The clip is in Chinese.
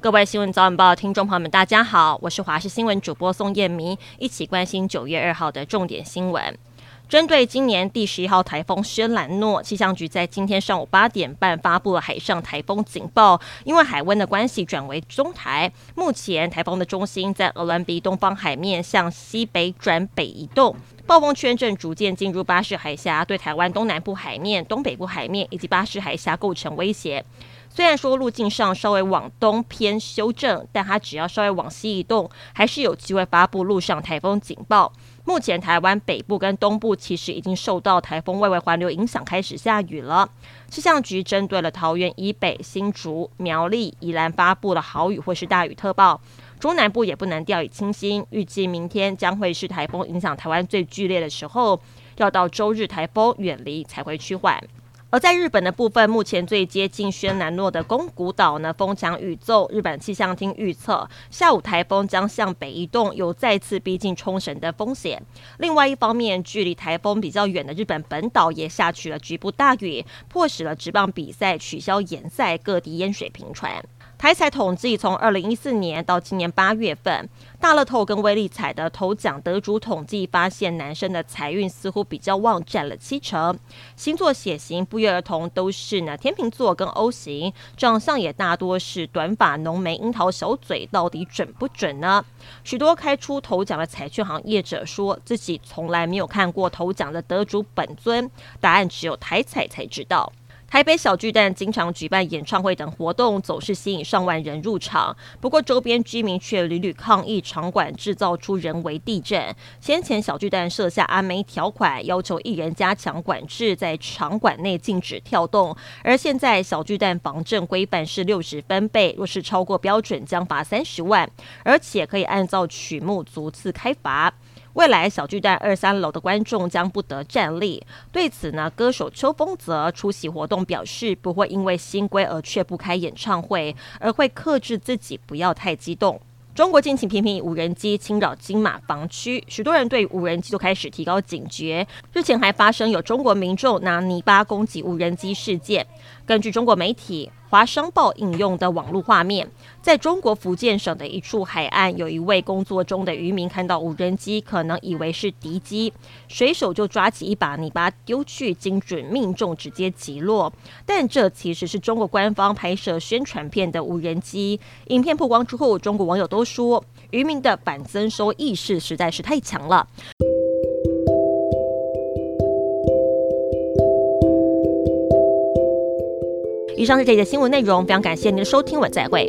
各位新闻早晚报的听众朋友们，大家好，我是华视新闻主播宋燕明，一起关心九月二号的重点新闻。针对今年第十一号台风轩岚诺，气象局在今天上午八点半发布了海上台风警报，因为海温的关系转为中台。目前台风的中心在鹅銮鼻东方海面向西北转北移动，暴风圈正逐渐进入巴士海峡，对台湾东南部海面、东北部海面以及巴士海峡构成威胁。虽然说路径上稍微往东偏修正，但它只要稍微往西移动，还是有机会发布陆上台风警报。目前台湾北部跟东部其实已经受到台风外围环流影响，开始下雨了。气象局针对了桃园以北、新竹、苗栗、宜兰发布了豪雨或是大雨特报，中南部也不能掉以轻心。预计明天将会是台风影响台湾最剧烈的时候，要到周日台风远离才会趋缓。而在日本的部分，目前最接近宣南诺的宫古岛呢，风强宇宙。日本气象厅预测，下午台风将向北移动，有再次逼近冲绳的风险。另外一方面，距离台风比较远的日本本岛也下起了局部大雨，迫使了直棒比赛取消延赛，各地淹水频传。台彩统计，从二零一四年到今年八月份，大乐透跟威力彩的头奖得主统计发现，男生的财运似乎比较旺，占了七成。星座血型不约而同都是呢，天秤座跟 O 型，长相也大多是短发浓眉樱桃小嘴，到底准不准呢？许多开出头奖的彩券行业者说自己从来没有看过头奖的得主本尊，答案只有台彩才知道。台北小巨蛋经常举办演唱会等活动，总是吸引上万人入场。不过，周边居民却屡屡抗议场馆制造出人为地震。先前小巨蛋设下阿梅条款，要求艺人加强管制，在场馆内禁止跳动。而现在小巨蛋防震规范是六十分贝，若是超过标准，将罚三十万，而且可以按照曲目逐次开罚。未来小巨蛋二三楼的观众将不得站立。对此呢，歌手秋丰则出席活动表示，不会因为新规而却不开演唱会，而会克制自己，不要太激动。中国近期频频以无人机侵扰金马防区，许多人对无人机都开始提高警觉。日前还发生有中国民众拿泥巴攻击无人机事件。根据中国媒体华商报引用的网络画面，在中国福建省的一处海岸，有一位工作中的渔民看到无人机，可能以为是敌机，随手就抓起一把泥巴丢去，精准命中，直接击落。但这其实是中国官方拍摄宣传片的无人机。影片曝光之后，中国网友都说，渔民的反增收意识实在是太强了。以上是这节新闻内容，非常感谢您的收听，我再会。